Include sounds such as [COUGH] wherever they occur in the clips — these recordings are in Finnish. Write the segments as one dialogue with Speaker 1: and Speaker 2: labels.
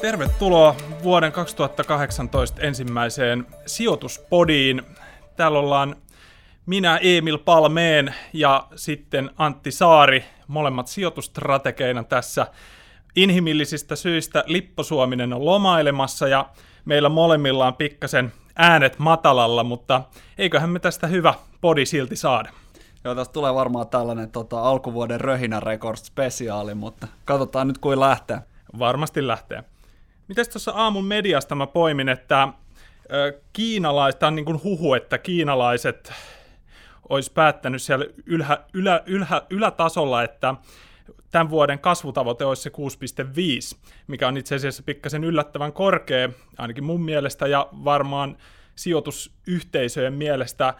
Speaker 1: Tervetuloa vuoden 2018 ensimmäiseen sijoituspodiin. Täällä ollaan minä Emil Palmeen ja sitten Antti Saari, molemmat sijoitustrategeina tässä. Inhimillisistä syistä Lippo Suominen on lomailemassa ja meillä molemmilla on pikkasen äänet matalalla, mutta eiköhän me tästä hyvä podi silti saada.
Speaker 2: Joo, tästä tulee varmaan tällainen tota, alkuvuoden Röhinä Records spesiaali, mutta katsotaan nyt kuin lähtee.
Speaker 1: Varmasti lähtee. Mites tuossa aamun mediasta mä poimin, että kiinalaiset, tämä on niin kuin huhu, että kiinalaiset olisi päättänyt siellä ylhä, ylä, ylhä, ylätasolla, että tämän vuoden kasvutavoite olisi se 6,5, mikä on itse asiassa pikkasen yllättävän korkea, ainakin mun mielestä, ja varmaan sijoitusyhteisöjen mielestä.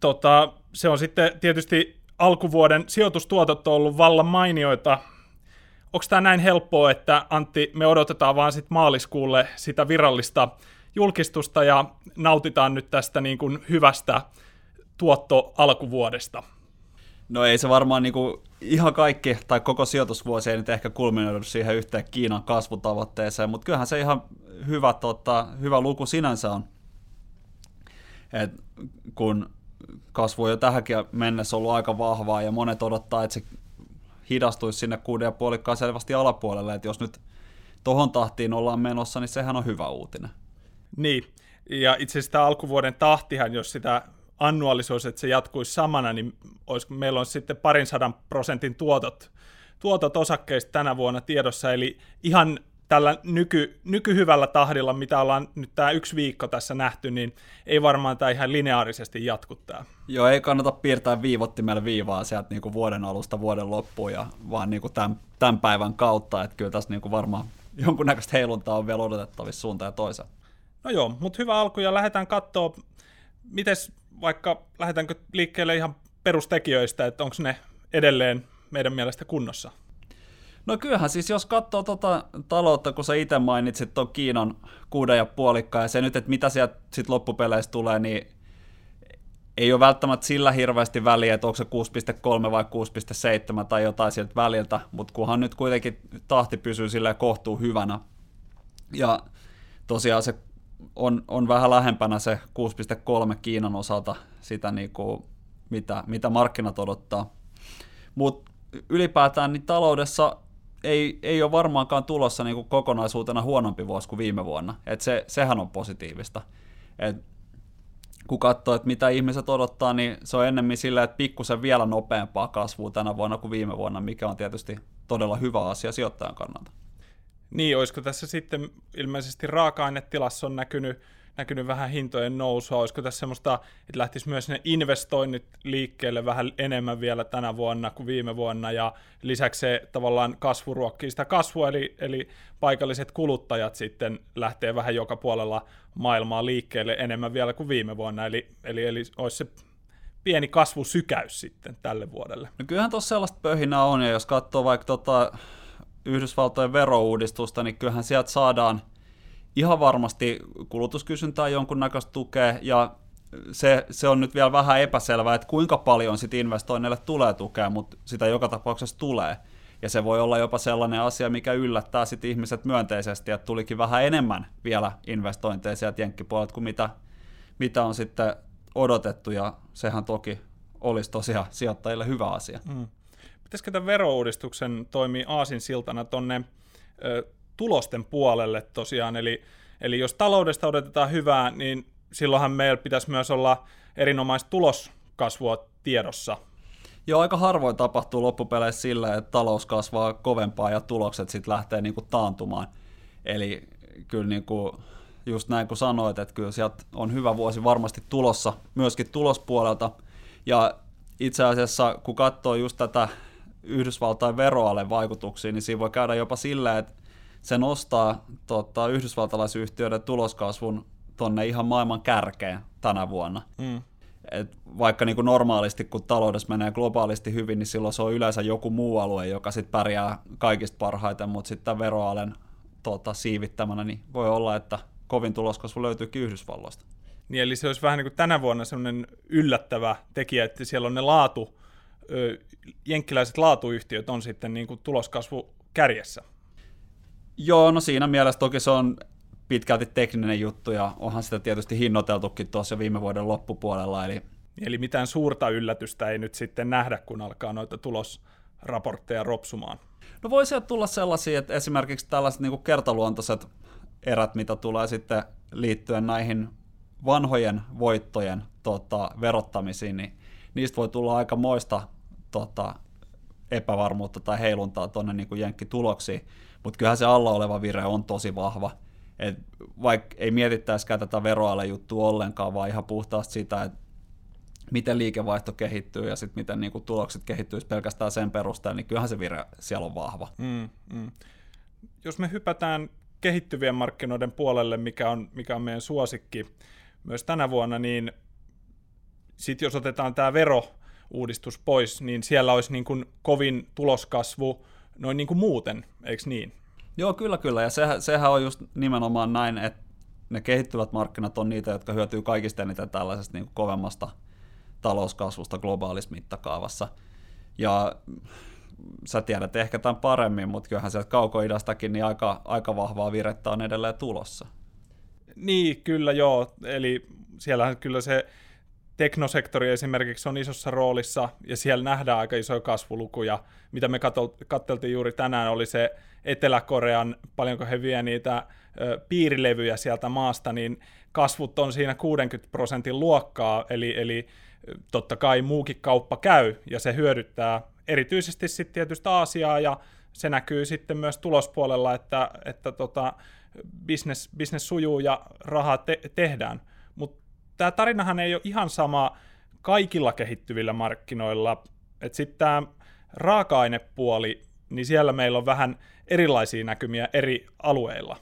Speaker 1: Tota, se on sitten tietysti alkuvuoden sijoitustuotot on ollut vallan mainioita. Onko tämä näin helppoa, että Antti, me odotetaan vaan sitten maaliskuulle sitä virallista julkistusta ja nautitaan nyt tästä niin kuin hyvästä tuotto alkuvuodesta?
Speaker 2: No ei se varmaan niinku ihan kaikki, tai koko sijoitusvuosi ei nyt ehkä kulminoidu siihen yhteen Kiinan kasvutavoitteeseen, mutta kyllähän se ihan hyvä, tota, hyvä luku sinänsä on. Et kun kasvu on jo tähänkin mennessä ollut aika vahvaa, ja monet odottaa, että se hidastuisi sinne kuuden ja puolikkaan selvästi alapuolelle, että jos nyt tohon tahtiin ollaan menossa, niin sehän on hyvä uutinen.
Speaker 1: Niin, ja itse asiassa tämä alkuvuoden tahtihan, jos sitä annuaalisoisi, että se jatkuisi samana, niin olisi, meillä on sitten parin sadan prosentin tuotot, tuotot osakkeista tänä vuonna tiedossa, eli ihan tällä nyky, nykyhyvällä tahdilla, mitä ollaan nyt tämä yksi viikko tässä nähty, niin ei varmaan tämä ihan lineaarisesti jatku tämä.
Speaker 2: Joo, ei kannata piirtää viivottimella viivaa sieltä niinku vuoden alusta vuoden loppuun, ja vaan niinku tämän, tämän päivän kautta, että kyllä tässä niinku varmaan jonkunnäköistä heiluntaa on vielä odotettavissa suuntaan ja toiseen.
Speaker 1: No joo, mutta hyvä alku ja lähdetään katsoa, miten vaikka lähdetäänkö liikkeelle ihan perustekijöistä, että onko ne edelleen meidän mielestä kunnossa?
Speaker 2: No kyllähän siis jos katsoo tuota taloutta, kun sä itse mainitsit tuon Kiinan kuuden ja puolikka ja se nyt, että mitä sieltä sit loppupeleissä tulee, niin ei ole välttämättä sillä hirveästi väliä, että onko se 6.3 vai 6.7 tai jotain sieltä väliltä, mutta kunhan nyt kuitenkin tahti pysyy sillä kohtuu hyvänä. Ja tosiaan se on, on vähän lähempänä se 6.3 Kiinan osalta sitä, niin kuin, mitä, mitä markkinat odottaa. Mutta ylipäätään niin taloudessa ei, ei ole varmaankaan tulossa niin kuin kokonaisuutena huonompi vuosi kuin viime vuonna. Et se, sehän on positiivista. Et kun katsoo, että mitä ihmiset odottaa, niin se on ennemmin sillä, että pikkusen vielä nopeampaa kasvua tänä vuonna kuin viime vuonna, mikä on tietysti todella hyvä asia sijoittajan kannalta.
Speaker 1: Niin, olisiko tässä sitten ilmeisesti raaka-ainetilassa on näkynyt, näkynyt vähän hintojen nousua, olisiko tässä semmoista, että lähtisi myös ne investoinnit liikkeelle vähän enemmän vielä tänä vuonna kuin viime vuonna, ja lisäksi se tavallaan kasvu ruokkii sitä kasvua, eli, eli paikalliset kuluttajat sitten lähtee vähän joka puolella maailmaa liikkeelle enemmän vielä kuin viime vuonna, eli, eli, eli olisi se pieni kasvusykäys sitten tälle vuodelle.
Speaker 2: No kyllähän tuossa sellaista pöhinää on, ja jos katsoo vaikka tota Yhdysvaltojen verouudistusta, niin kyllähän sieltä saadaan ihan varmasti kulutuskysyntää jonkunnäköistä tukea, ja se, se on nyt vielä vähän epäselvää, että kuinka paljon sit investoinneille tulee tukea, mutta sitä joka tapauksessa tulee. Ja se voi olla jopa sellainen asia, mikä yllättää sit ihmiset myönteisesti, että tulikin vähän enemmän vielä investointeja sieltä jenkkipuolelta kuin mitä, mitä on sitten odotettu, ja sehän toki olisi tosiaan sijoittajille hyvä asia. Mm
Speaker 1: pitäisikö tämän verouudistuksen toimii aasin siltana tuonne tulosten puolelle tosiaan, eli, eli jos taloudesta odotetaan hyvää, niin silloinhan meillä pitäisi myös olla erinomaista tuloskasvua tiedossa.
Speaker 2: Joo, aika harvoin tapahtuu loppupeleissä sillä, että talous kasvaa kovempaa ja tulokset sitten lähtee niinku taantumaan. Eli kyllä niinku, just näin kuin sanoit, että kyllä sieltä on hyvä vuosi varmasti tulossa myöskin tulospuolelta. Ja itse asiassa kun katsoo just tätä Yhdysvaltain veroalen vaikutuksiin, niin siinä voi käydä jopa sillä, että se nostaa tota, yhdysvaltalaisyhtiöiden tuloskasvun tonne ihan maailman kärkeen tänä vuonna. Mm. Et vaikka niin kuin normaalisti, kun taloudessa menee globaalisti hyvin, niin silloin se on yleensä joku muu alue, joka sitten pärjää kaikista parhaiten, mutta sitten veroalen tota, siivittämänä, niin voi olla, että kovin tuloskasvu löytyykin Yhdysvalloista.
Speaker 1: Niin, eli se olisi vähän niin kuin tänä vuonna sellainen yllättävä tekijä, että siellä on ne laatu, jenkkiläiset laatuyhtiöt on sitten niin kuin tuloskasvu kärjessä.
Speaker 2: Joo, no siinä mielessä toki se on pitkälti tekninen juttu ja onhan sitä tietysti hinnoiteltukin tuossa viime vuoden loppupuolella. Eli...
Speaker 1: eli mitään suurta yllätystä ei nyt sitten nähdä, kun alkaa noita tulosraportteja ropsumaan.
Speaker 2: No voi sieltä tulla sellaisia, että esimerkiksi tällaiset niin kuin kertaluontoiset erät, mitä tulee sitten liittyen näihin vanhojen voittojen tota, verottamisiin, niin niistä voi tulla aika moista tota, epävarmuutta tai heiluntaa tuonne niin jenkkituloksiin, mutta kyllähän se alla oleva vire on tosi vahva. Et vaikka ei mietittäisikään tätä veroale juttua ollenkaan, vaan ihan puhtaasti sitä, että miten liikevaihto kehittyy ja sitten miten niin kuin, tulokset kehittyy pelkästään sen perusteella, niin kyllähän se vire siellä on vahva. Mm, mm.
Speaker 1: Jos me hypätään kehittyvien markkinoiden puolelle, mikä on, mikä on meidän suosikki myös tänä vuonna, niin sitten jos otetaan tämä verouudistus pois, niin siellä olisi niin kuin kovin tuloskasvu noin niin kuin muuten, eikö niin?
Speaker 2: Joo, kyllä, kyllä. Ja sehän, sehän on just nimenomaan näin, että ne kehittyvät markkinat on niitä, jotka hyötyy kaikista eniten tällaisesta niin kuin kovemmasta talouskasvusta globaalissa mittakaavassa. Ja sä tiedät ehkä tämän paremmin, mutta kyllähän sieltä kaukoidastakin niin aika, aika vahvaa virettä on edelleen tulossa.
Speaker 1: Niin, kyllä joo. Eli siellähän kyllä se teknosektori esimerkiksi on isossa roolissa, ja siellä nähdään aika isoja kasvulukuja. Mitä me katseltiin juuri tänään, oli se Etelä-Korean, paljonko he vie niitä piirilevyjä sieltä maasta, niin kasvut on siinä 60 prosentin luokkaa, eli, eli totta kai muukin kauppa käy, ja se hyödyttää erityisesti sitten tietysti Aasiaa, ja se näkyy sitten myös tulospuolella, että, että tota, business, business sujuu ja rahaa te- tehdään. Tämä tarinahan ei ole ihan sama kaikilla kehittyvillä markkinoilla. Että sitten tämä raaka-ainepuoli, niin siellä meillä on vähän erilaisia näkymiä eri alueilla.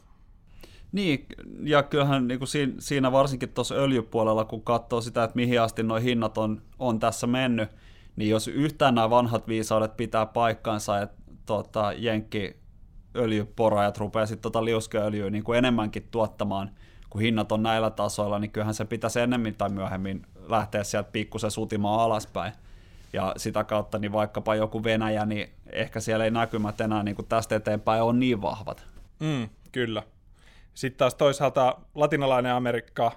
Speaker 2: Niin, ja kyllähän niin kuin siinä varsinkin tuossa öljypuolella, kun katsoo sitä, että mihin asti nuo hinnat on, on tässä mennyt, niin jos yhtään nämä vanhat viisaudet pitää paikkansa, että tota, jenkki öljyporaajat rupeaa sitten tota liuskeöljyä niin kuin enemmänkin tuottamaan, kun hinnat on näillä tasoilla, niin kyllähän se pitäisi enemmän tai myöhemmin lähteä sieltä pikkusen sutimaan alaspäin. Ja sitä kautta niin vaikkapa joku Venäjä, niin ehkä siellä ei näkymät enää niin kuin tästä eteenpäin on niin vahvat.
Speaker 1: Mm, kyllä. Sitten taas toisaalta latinalainen Amerikka,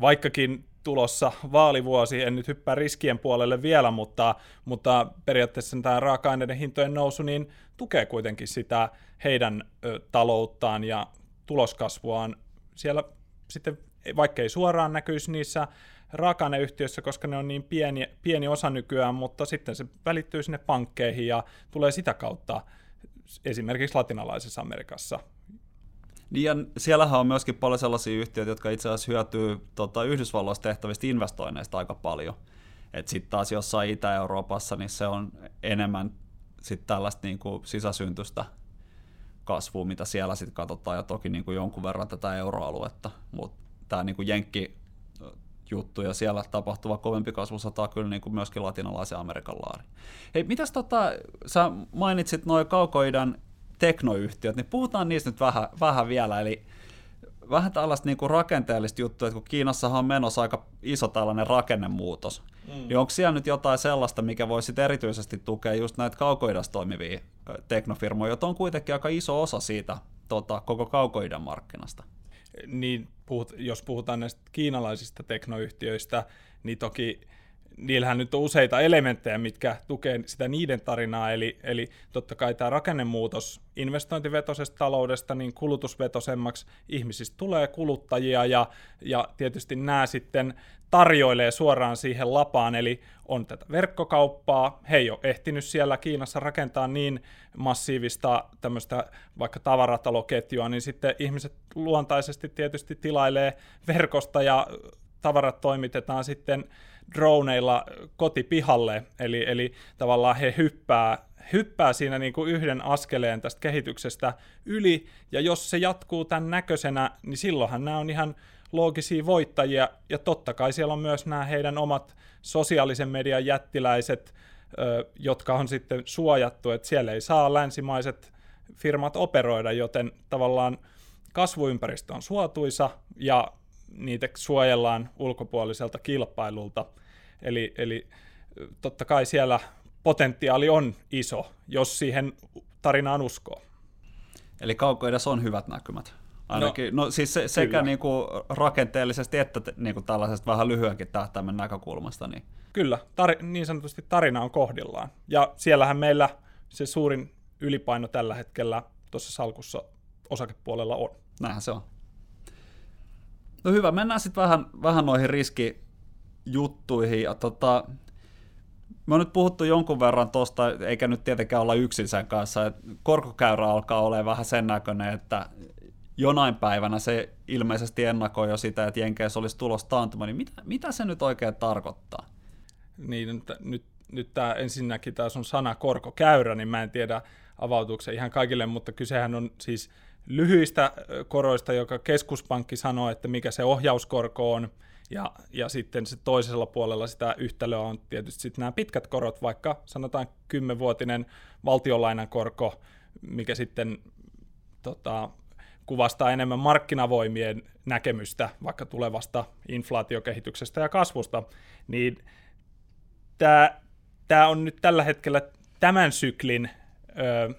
Speaker 1: vaikkakin tulossa vaalivuosi, en nyt hyppää riskien puolelle vielä, mutta, mutta periaatteessa tämä raaka-aineiden hintojen nousu niin tukee kuitenkin sitä heidän ö, talouttaan ja tuloskasvuaan. Siellä sitten, vaikka ei suoraan näkyisi niissä raaka-aineyhtiöissä, koska ne on niin pieni, pieni osa nykyään, mutta sitten se välittyy sinne pankkeihin ja tulee sitä kautta esimerkiksi latinalaisessa Amerikassa
Speaker 2: niin ja siellähän on myöskin paljon sellaisia yhtiöitä, jotka itse asiassa hyötyy tota, Yhdysvalloissa tehtävistä investoinneista aika paljon. Sitten taas jossain Itä-Euroopassa, niin se on enemmän sit tällaista niin kuin sisäsyntystä kasvua, mitä siellä sitten katsotaan, ja toki niin kuin jonkun verran tätä euroaluetta. Mutta tämä niin jenkki juttu ja siellä tapahtuva kovempi kasvu sataa kyllä niin kuin myöskin latinalaisen Amerikan laari. Hei, mitäs tota, sä mainitsit noin kaukoidän teknoyhtiöt, niin puhutaan niistä nyt vähän, vähän vielä, eli vähän tällaista niin kuin rakenteellista juttua, että kun Kiinassahan on menossa aika iso tällainen rakennemuutos, mm. niin onko siellä nyt jotain sellaista, mikä voisi erityisesti tukea just näitä kaukoidas toimivia teknofirmoja, joita on kuitenkin aika iso osa siitä tota, koko kaukoidän markkinasta?
Speaker 1: Niin, puhut, jos puhutaan näistä kiinalaisista teknoyhtiöistä, niin toki niillähän nyt on useita elementtejä, mitkä tukee sitä niiden tarinaa, eli, eli totta kai tämä rakennemuutos investointivetoisesta taloudesta niin kulutusvetoisemmaksi ihmisistä tulee kuluttajia ja, ja tietysti nämä sitten tarjoilee suoraan siihen lapaan, eli on tätä verkkokauppaa, he ei ole ehtinyt siellä Kiinassa rakentaa niin massiivista tämmöistä vaikka tavarataloketjua, niin sitten ihmiset luontaisesti tietysti tilailee verkosta ja tavarat toimitetaan sitten droneilla kotipihalle, eli, eli tavallaan he hyppää, hyppää siinä niin kuin yhden askeleen tästä kehityksestä yli, ja jos se jatkuu tämän näköisenä, niin silloinhan nämä on ihan loogisia voittajia, ja totta kai siellä on myös nämä heidän omat sosiaalisen median jättiläiset, jotka on sitten suojattu, että siellä ei saa länsimaiset firmat operoida, joten tavallaan kasvuympäristö on suotuisa, ja niitä suojellaan ulkopuoliselta kilpailulta. Eli, eli totta kai siellä potentiaali on iso, jos siihen tarinaan uskoo.
Speaker 2: Eli kaukoidessa on hyvät näkymät. Ainakin, no, no siis se, sekä niin kuin rakenteellisesti että niin kuin tällaisesta vähän lyhyenkin tähtäimen näkökulmasta. Niin.
Speaker 1: Kyllä, tar- niin sanotusti tarina on kohdillaan. Ja siellähän meillä se suurin ylipaino tällä hetkellä tuossa salkussa osakepuolella on.
Speaker 2: Näinhän se on. No hyvä, mennään sitten vähän, vähän noihin riskijuttuihin. Ja tota, me on nyt puhuttu jonkun verran tuosta, eikä nyt tietenkään olla yksin sen kanssa, että korkokäyrä alkaa olemaan vähän sen näköinen, että jonain päivänä se ilmeisesti ennakoi jo sitä, että Jenkeissä olisi tulos taantuma, niin mitä, mitä se nyt oikein tarkoittaa?
Speaker 1: Niin, nyt, nyt, nyt tämä ensinnäkin tämä on sana korkokäyrä, niin mä en tiedä avautuuko se ihan kaikille, mutta kysehän on siis lyhyistä koroista, joka keskuspankki sanoo, että mikä se ohjauskorko on, ja, ja sitten se toisella puolella sitä yhtälöä on tietysti sitten nämä pitkät korot, vaikka sanotaan kymmenvuotinen valtionlainan korko, mikä sitten tota, kuvastaa enemmän markkinavoimien näkemystä vaikka tulevasta inflaatiokehityksestä ja kasvusta, niin tämä, on nyt tällä hetkellä tämän syklin ö,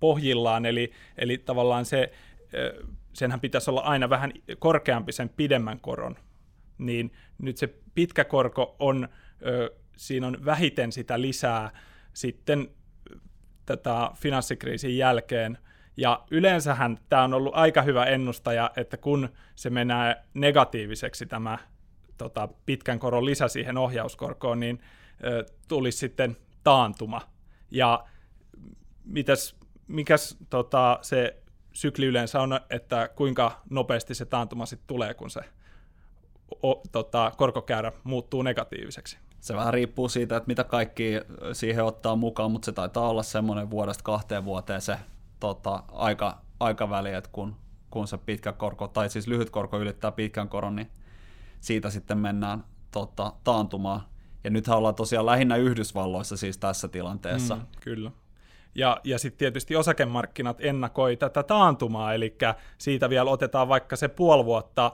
Speaker 1: pohjillaan, eli, eli tavallaan se, ö, senhän pitäisi olla aina vähän korkeampi sen pidemmän koron, niin nyt se pitkä korko on, ö, siinä on vähiten sitä lisää sitten tätä finanssikriisin jälkeen, ja yleensähän tämä on ollut aika hyvä ennustaja, että kun se menee negatiiviseksi tämä tota, pitkän koron lisä siihen ohjauskorkoon, niin ö, tulisi sitten taantuma. Ja mitäs, mikäs tota, se sykli yleensä on, että kuinka nopeasti se taantuma sitten tulee, kun se o, tota, korkokäärä muuttuu negatiiviseksi?
Speaker 2: Se vähän riippuu siitä, että mitä kaikki siihen ottaa mukaan, mutta se taitaa olla semmoinen vuodesta kahteen vuoteen se tota, aika, aikaväli, että kun, kun se pitkä korko, tai siis lyhyt korko ylittää pitkän koron, niin siitä sitten mennään tota, taantumaan. Ja nythän ollaan tosiaan lähinnä Yhdysvalloissa siis tässä tilanteessa. Mm,
Speaker 1: kyllä. Ja, ja sitten tietysti osakemarkkinat ennakoi tätä taantumaa, eli siitä vielä otetaan vaikka se puoli vuotta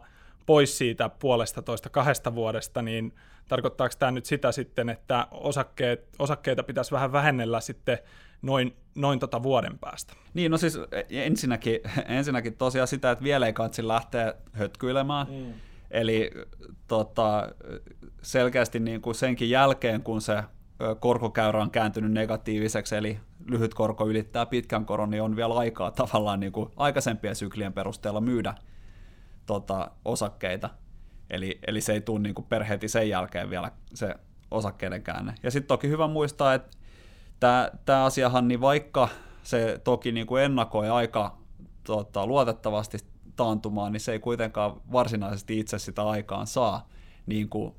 Speaker 1: pois siitä puolesta toista kahdesta vuodesta, niin tarkoittaako tämä nyt sitä sitten, että osakkeet, osakkeita pitäisi vähän vähennellä sitten noin, noin tota vuoden päästä?
Speaker 2: Niin, no siis e, ensinnäkin, [LAUGHS] ensinnäkin tosiaan sitä, että vielä ei kansi lähteä hötkyilemään, mm. eli tota, selkeästi niin kuin senkin jälkeen, kun se korkokäyrä on kääntynyt negatiiviseksi, eli lyhyt korko ylittää pitkän koron, niin on vielä aikaa tavallaan niin kuin aikaisempien syklien perusteella myydä tota, osakkeita. Eli, eli se ei tule niin per heti sen jälkeen vielä se osakkeiden käänne. Ja sitten toki hyvä muistaa, että tämä asiahan, niin vaikka se toki niin kuin ennakoi aika tota, luotettavasti taantumaan, niin se ei kuitenkaan varsinaisesti itse sitä aikaan saa, niin kuin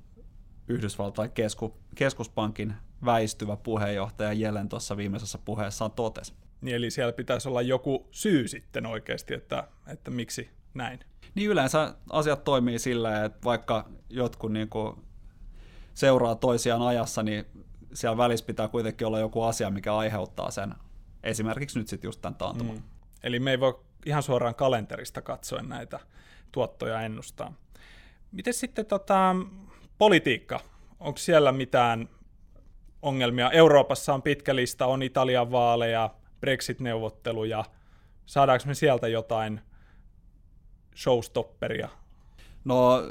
Speaker 2: Yhdysvaltain kesku, keskuspankin väistyvä puheenjohtaja Jelen tuossa viimeisessä puheessaan totesi.
Speaker 1: Niin, eli siellä pitäisi olla joku syy sitten oikeasti, että, että miksi näin.
Speaker 2: Niin yleensä asiat toimii sillä, että vaikka jotkut niin kuin seuraa toisiaan ajassa, niin siellä välissä pitää kuitenkin olla joku asia, mikä aiheuttaa sen. Esimerkiksi nyt sitten just tämän taantuman. Mm.
Speaker 1: Eli me ei voi ihan suoraan kalenterista katsoen näitä tuottoja ennustaa. Miten sitten tota, politiikka? Onko siellä mitään ongelmia? Euroopassa on pitkä lista, on Italian vaaleja, Brexit-neuvotteluja. Saadaanko me sieltä jotain showstopperia?
Speaker 2: No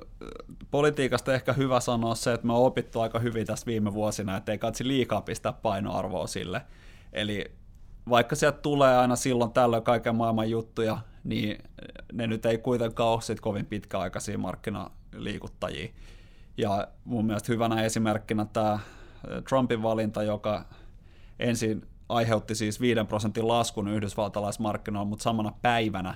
Speaker 2: politiikasta ehkä hyvä sanoa se, että me on opittu aika hyvin tässä viime vuosina, että ei katsi liikaa pistää painoarvoa sille. Eli vaikka sieltä tulee aina silloin tällöin kaiken maailman juttuja, niin ne nyt ei kuitenkaan ole sit kovin pitkäaikaisia markkinaliikuttajia. Ja mun mielestä hyvänä esimerkkinä tämä Trumpin valinta, joka ensin aiheutti siis 5 prosentin laskun yhdysvaltalaismarkkinoilla, mutta samana päivänä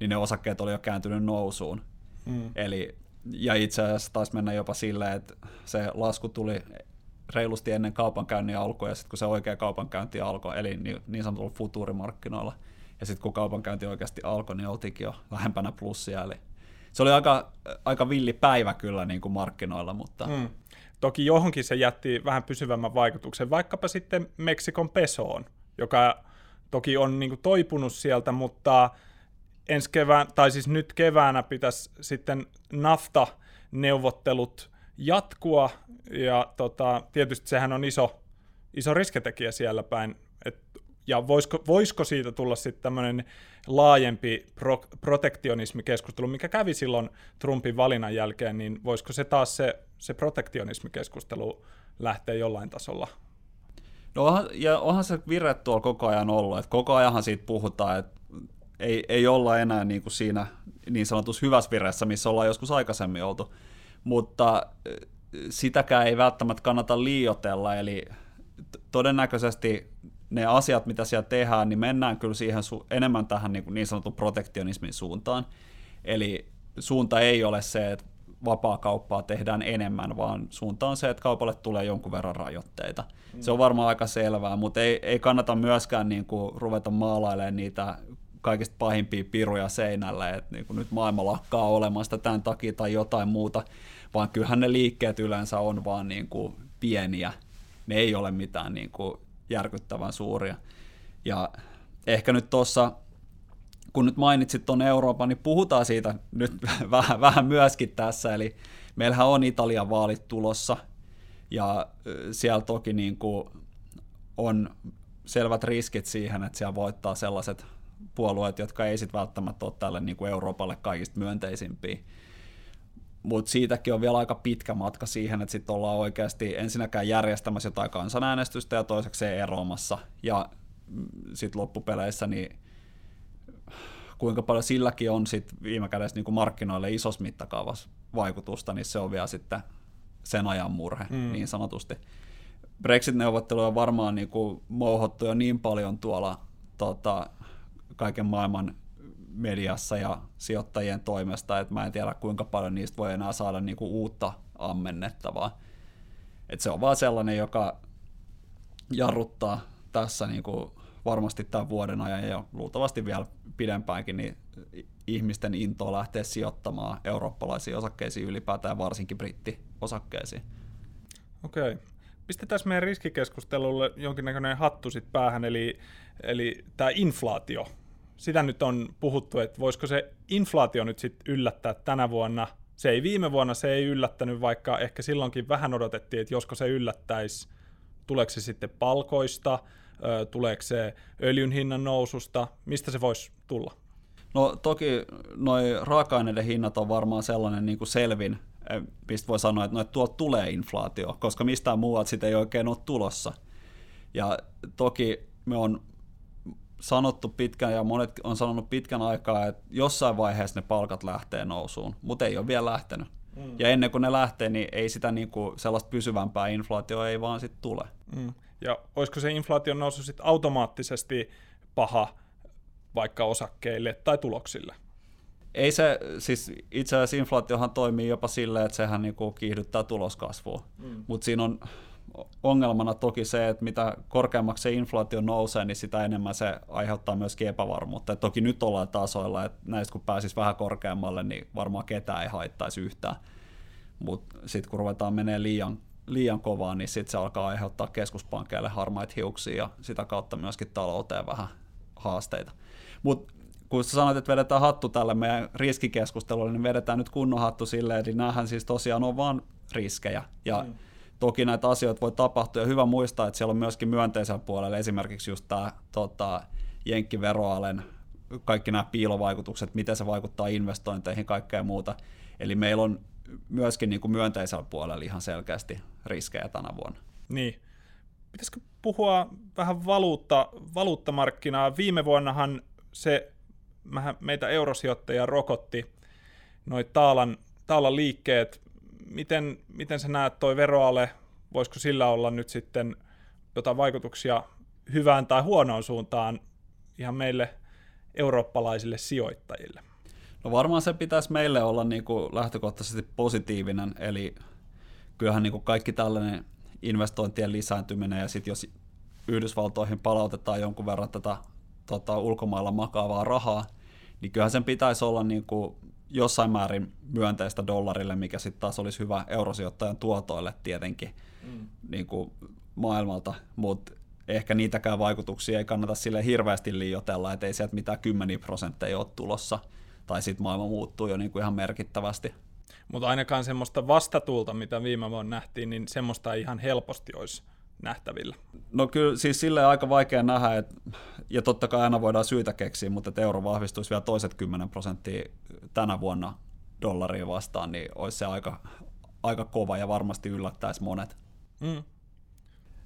Speaker 2: niin ne osakkeet oli jo kääntynyt nousuun. Mm. Eli, ja itse asiassa taisi mennä jopa silleen, että se lasku tuli reilusti ennen kaupankäynnin alkua, ja sitten kun se oikea kaupankäynti alkoi, eli niin, niin sanotulla futuurimarkkinoilla, ja sitten kun kaupankäynti oikeasti alkoi, niin oltiinkin jo lähempänä plussia, eli se oli aika, aika villi päivä kyllä niin kuin markkinoilla, mutta... Mm.
Speaker 1: Toki johonkin se jätti vähän pysyvämmän vaikutuksen, vaikkapa sitten Meksikon pesoon, joka toki on niin kuin toipunut sieltä, mutta ensi kevään, tai siis nyt keväänä pitäisi sitten NAFTA-neuvottelut jatkua, ja tota, tietysti sehän on iso, iso risketekijä siellä päin, et, ja voisiko, voisiko siitä tulla sitten tämmöinen laajempi pro, protektionismikeskustelu, mikä kävi silloin Trumpin valinnan jälkeen, niin voisiko se taas se, se protektionismikeskustelu lähteä jollain tasolla?
Speaker 2: No onhan, ja onhan se vire tuolla koko ajan ollut, että koko ajanhan siitä puhutaan, että ei, ei olla enää niin kuin siinä niin sanotussa hyvässä vireessä, missä ollaan joskus aikaisemmin oltu, mutta sitäkään ei välttämättä kannata liiotella, eli todennäköisesti ne asiat, mitä siellä tehdään, niin mennään kyllä siihen su- enemmän tähän niin, niin sanotun protektionismin suuntaan. Eli suunta ei ole se, että vapaa-kauppaa tehdään enemmän, vaan suunta on se, että kaupalle tulee jonkun verran rajoitteita. Mm. Se on varmaan aika selvää, mutta ei, ei kannata myöskään niin kuin, ruveta maalailemaan niitä kaikista pahimpia piruja seinälle, että niin nyt maailma lakkaa olemasta tämän takia tai jotain muuta, vaan kyllähän ne liikkeet yleensä on vaan niin kuin pieniä. Ne ei ole mitään niin kuin järkyttävän suuria. Ja ehkä nyt tuossa, kun nyt mainitsit tuon Euroopan, niin puhutaan siitä nyt [LAUGHS] vähän, vähän myöskin tässä, eli meillähän on Italian vaalit tulossa, ja siellä toki niin kuin on selvät riskit siihen, että siellä voittaa sellaiset puolueet, jotka ei sitten välttämättä ole tälle niin kuin Euroopalle kaikista myönteisimpiä. Mutta siitäkin on vielä aika pitkä matka siihen, että sitten ollaan oikeasti ensinnäkään järjestämässä jotain kansanäänestystä ja toiseksi eroamassa. Ja mm, sitten loppupeleissä niin kuinka paljon silläkin on sit viime kädessä niin kuin markkinoille isossa mittakaavassa vaikutusta, niin se on vielä sitten sen ajan murhe mm. niin sanotusti. Brexit-neuvotteluja on varmaan niin kuin mouhottu jo niin paljon tuolla tota, kaiken maailman mediassa ja sijoittajien toimesta, että mä en tiedä kuinka paljon niistä voi enää saada niinku uutta ammennettavaa. Et se on vaan sellainen, joka jarruttaa tässä niinku varmasti tämän vuoden ajan ja luultavasti vielä pidempäänkin niin ihmisten intoa lähteä sijoittamaan eurooppalaisiin osakkeisiin ylipäätään varsinkin brittiosakkeisiin.
Speaker 1: Okei. Okay. Pistetään meidän riskikeskustelulle jonkinnäköinen hattu sit päähän, eli, eli tämä inflaatio sitä nyt on puhuttu, että voisiko se inflaatio nyt sitten yllättää tänä vuonna. Se ei viime vuonna, se ei yllättänyt, vaikka ehkä silloinkin vähän odotettiin, että josko se yllättäisi, tuleeko se sitten palkoista, tuleeko se öljyn hinnan noususta, mistä se voisi tulla?
Speaker 2: No toki noin raaka-aineiden hinnat on varmaan sellainen niin kuin selvin, mistä voi sanoa, että, no, että tuolta tulee inflaatio, koska mistään muualta sitä ei oikein ole tulossa. Ja toki me on sanottu pitkään ja monet on sanonut pitkän aikaa, että jossain vaiheessa ne palkat lähtee nousuun, mutta ei ole vielä lähtenyt. Mm. Ja ennen kuin ne lähtee, niin ei sitä niin kuin sellaista pysyvämpää inflaatioa ei vaan sitten tule. Mm.
Speaker 1: Ja olisiko se inflaation nousu sitten automaattisesti paha vaikka osakkeille tai tuloksille?
Speaker 2: Ei se, siis itse asiassa inflaatiohan toimii jopa silleen, että sehän niin kuin kiihdyttää tuloskasvua, mm. mutta siinä on ongelmana toki se, että mitä korkeammaksi se inflaatio nousee, niin sitä enemmän se aiheuttaa myöskin epävarmuutta. Et toki nyt ollaan tasoilla, että näistä kun pääsisi vähän korkeammalle, niin varmaan ketään ei haittaisi yhtään. Mutta sitten kun ruvetaan menee liian, liian kovaa, niin sitten se alkaa aiheuttaa keskuspankkeille harmaita hiuksia ja sitä kautta myöskin talouteen vähän haasteita. Mutta kun sä sanoit, että vedetään hattu tälle meidän riskikeskustelulle, niin vedetään nyt kunnon hattu silleen, eli näähän siis tosiaan on vaan riskejä. Ja mm toki näitä asioita voi tapahtua, ja hyvä muistaa, että siellä on myöskin myönteisellä puolella esimerkiksi just tämä tota, jenkkiveroalen, kaikki nämä piilovaikutukset, miten se vaikuttaa investointeihin, kaikkea muuta. Eli meillä on myöskin niin kuin myönteisellä puolella ihan selkeästi riskejä tänä vuonna.
Speaker 1: Niin. Pitäisikö puhua vähän valuutta, valuuttamarkkinaa? Viime vuonnahan se meitä eurosijoittajia rokotti noin taalan, taalan liikkeet miten, miten sä näet toi veroale, voisiko sillä olla nyt sitten jotain vaikutuksia hyvään tai huonoon suuntaan ihan meille eurooppalaisille sijoittajille?
Speaker 2: No varmaan se pitäisi meille olla niin kuin lähtökohtaisesti positiivinen, eli kyllähän niin kuin kaikki tällainen investointien lisääntyminen ja sitten jos Yhdysvaltoihin palautetaan jonkun verran tätä tota, ulkomailla makaavaa rahaa, niin kyllähän sen pitäisi olla niin kuin jossain määrin myönteistä dollarille, mikä sitten taas olisi hyvä eurosijoittajan tuotoille tietenkin mm. niin kuin maailmalta, mutta ehkä niitäkään vaikutuksia ei kannata sille hirveästi liioitella, että ei sieltä mitään kymmeniä prosentteja ole tulossa, tai sitten maailma muuttuu jo niin kuin ihan merkittävästi.
Speaker 1: Mutta ainakaan semmoista vastatulta, mitä viime vuonna nähtiin, niin semmoista ei ihan helposti olisi nähtävillä.
Speaker 2: No kyllä siis sille aika vaikea nähdä, että, ja totta kai aina voidaan syytä keksiä, mutta että euro vahvistuisi vielä toiset 10 prosenttia tänä vuonna dollaria vastaan, niin olisi se aika, aika kova ja varmasti yllättäisi monet. Mm.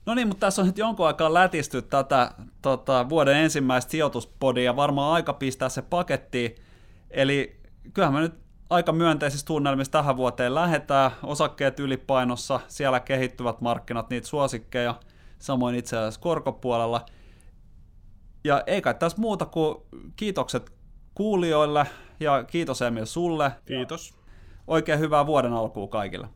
Speaker 2: No niin, mutta tässä on nyt jonkun aikaa lätisty tätä tota, vuoden ensimmäistä sijoituspodia, varmaan aika pistää se pakettiin. Eli kyllähän me nyt aika myönteisissä tunnelmissa tähän vuoteen lähetään. Osakkeet ylipainossa, siellä kehittyvät markkinat, niitä suosikkeja, samoin itse asiassa korkopuolella. Ja ei kai tässä muuta kuin kiitokset kuulijoille ja kiitos Emil sulle.
Speaker 1: Kiitos.
Speaker 2: Oikein hyvää vuoden alkua kaikille.